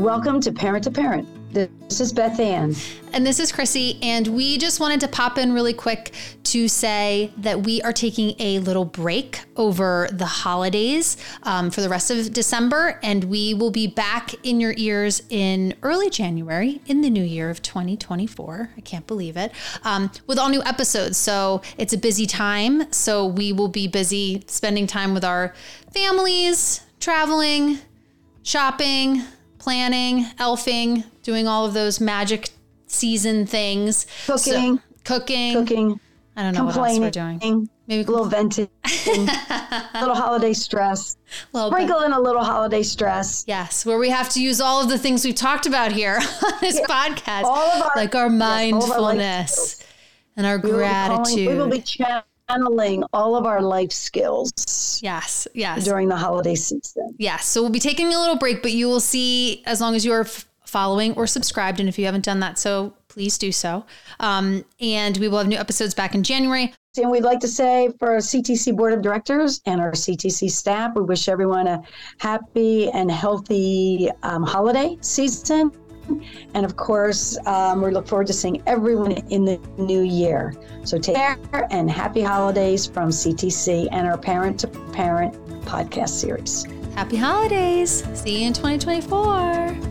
Welcome to Parent to Parent. This is Bethann. And this is Chrissie. And we just wanted to pop in really quick to say that we are taking a little break over the holidays um, for the rest of December. And we will be back in your ears in early January in the new year of 2024. I can't believe it. Um, with all new episodes. So it's a busy time. So we will be busy spending time with our families, traveling, shopping planning, elfing, doing all of those magic season things. Cooking. So, cooking. Cooking. I don't know what else we're doing. Maybe a little venting, a little holiday stress. Little Sprinkle bit. in a little holiday stress. Yes, where we have to use all of the things we've talked about here on this yeah. podcast, all of our, like our mindfulness yes, our and our we gratitude. Calling, we will be channeling all of our life skills. Yes, yes. During the holiday season. Yes. So we'll be taking a little break, but you will see as long as you are f- following or subscribed, and if you haven't done that, so please do so. Um, and we will have new episodes back in January. And we'd like to say for our CTC Board of Directors and our CTC staff, we wish everyone a happy and healthy um, holiday season and of course, um, we look forward to seeing everyone in the new year. So take care and happy holidays from CTC and our Parent to Parent podcast series. Happy holidays. See you in 2024. Bye.